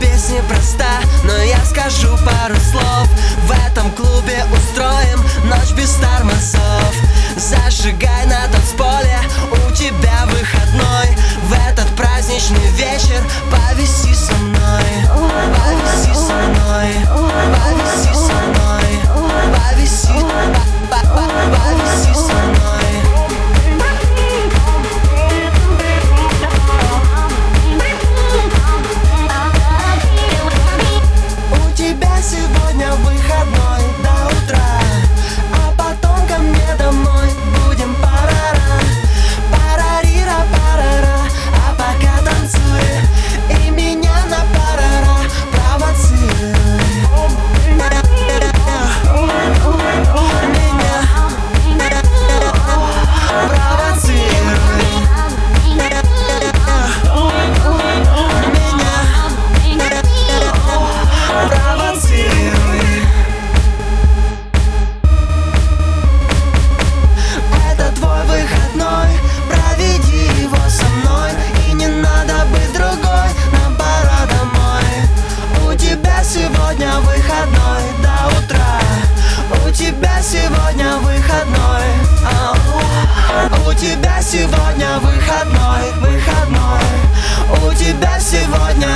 песни проста, но я скажу пару слов. В этом клубе устроим ночь без старых сжигает выходной, выходной. У тебя сегодня.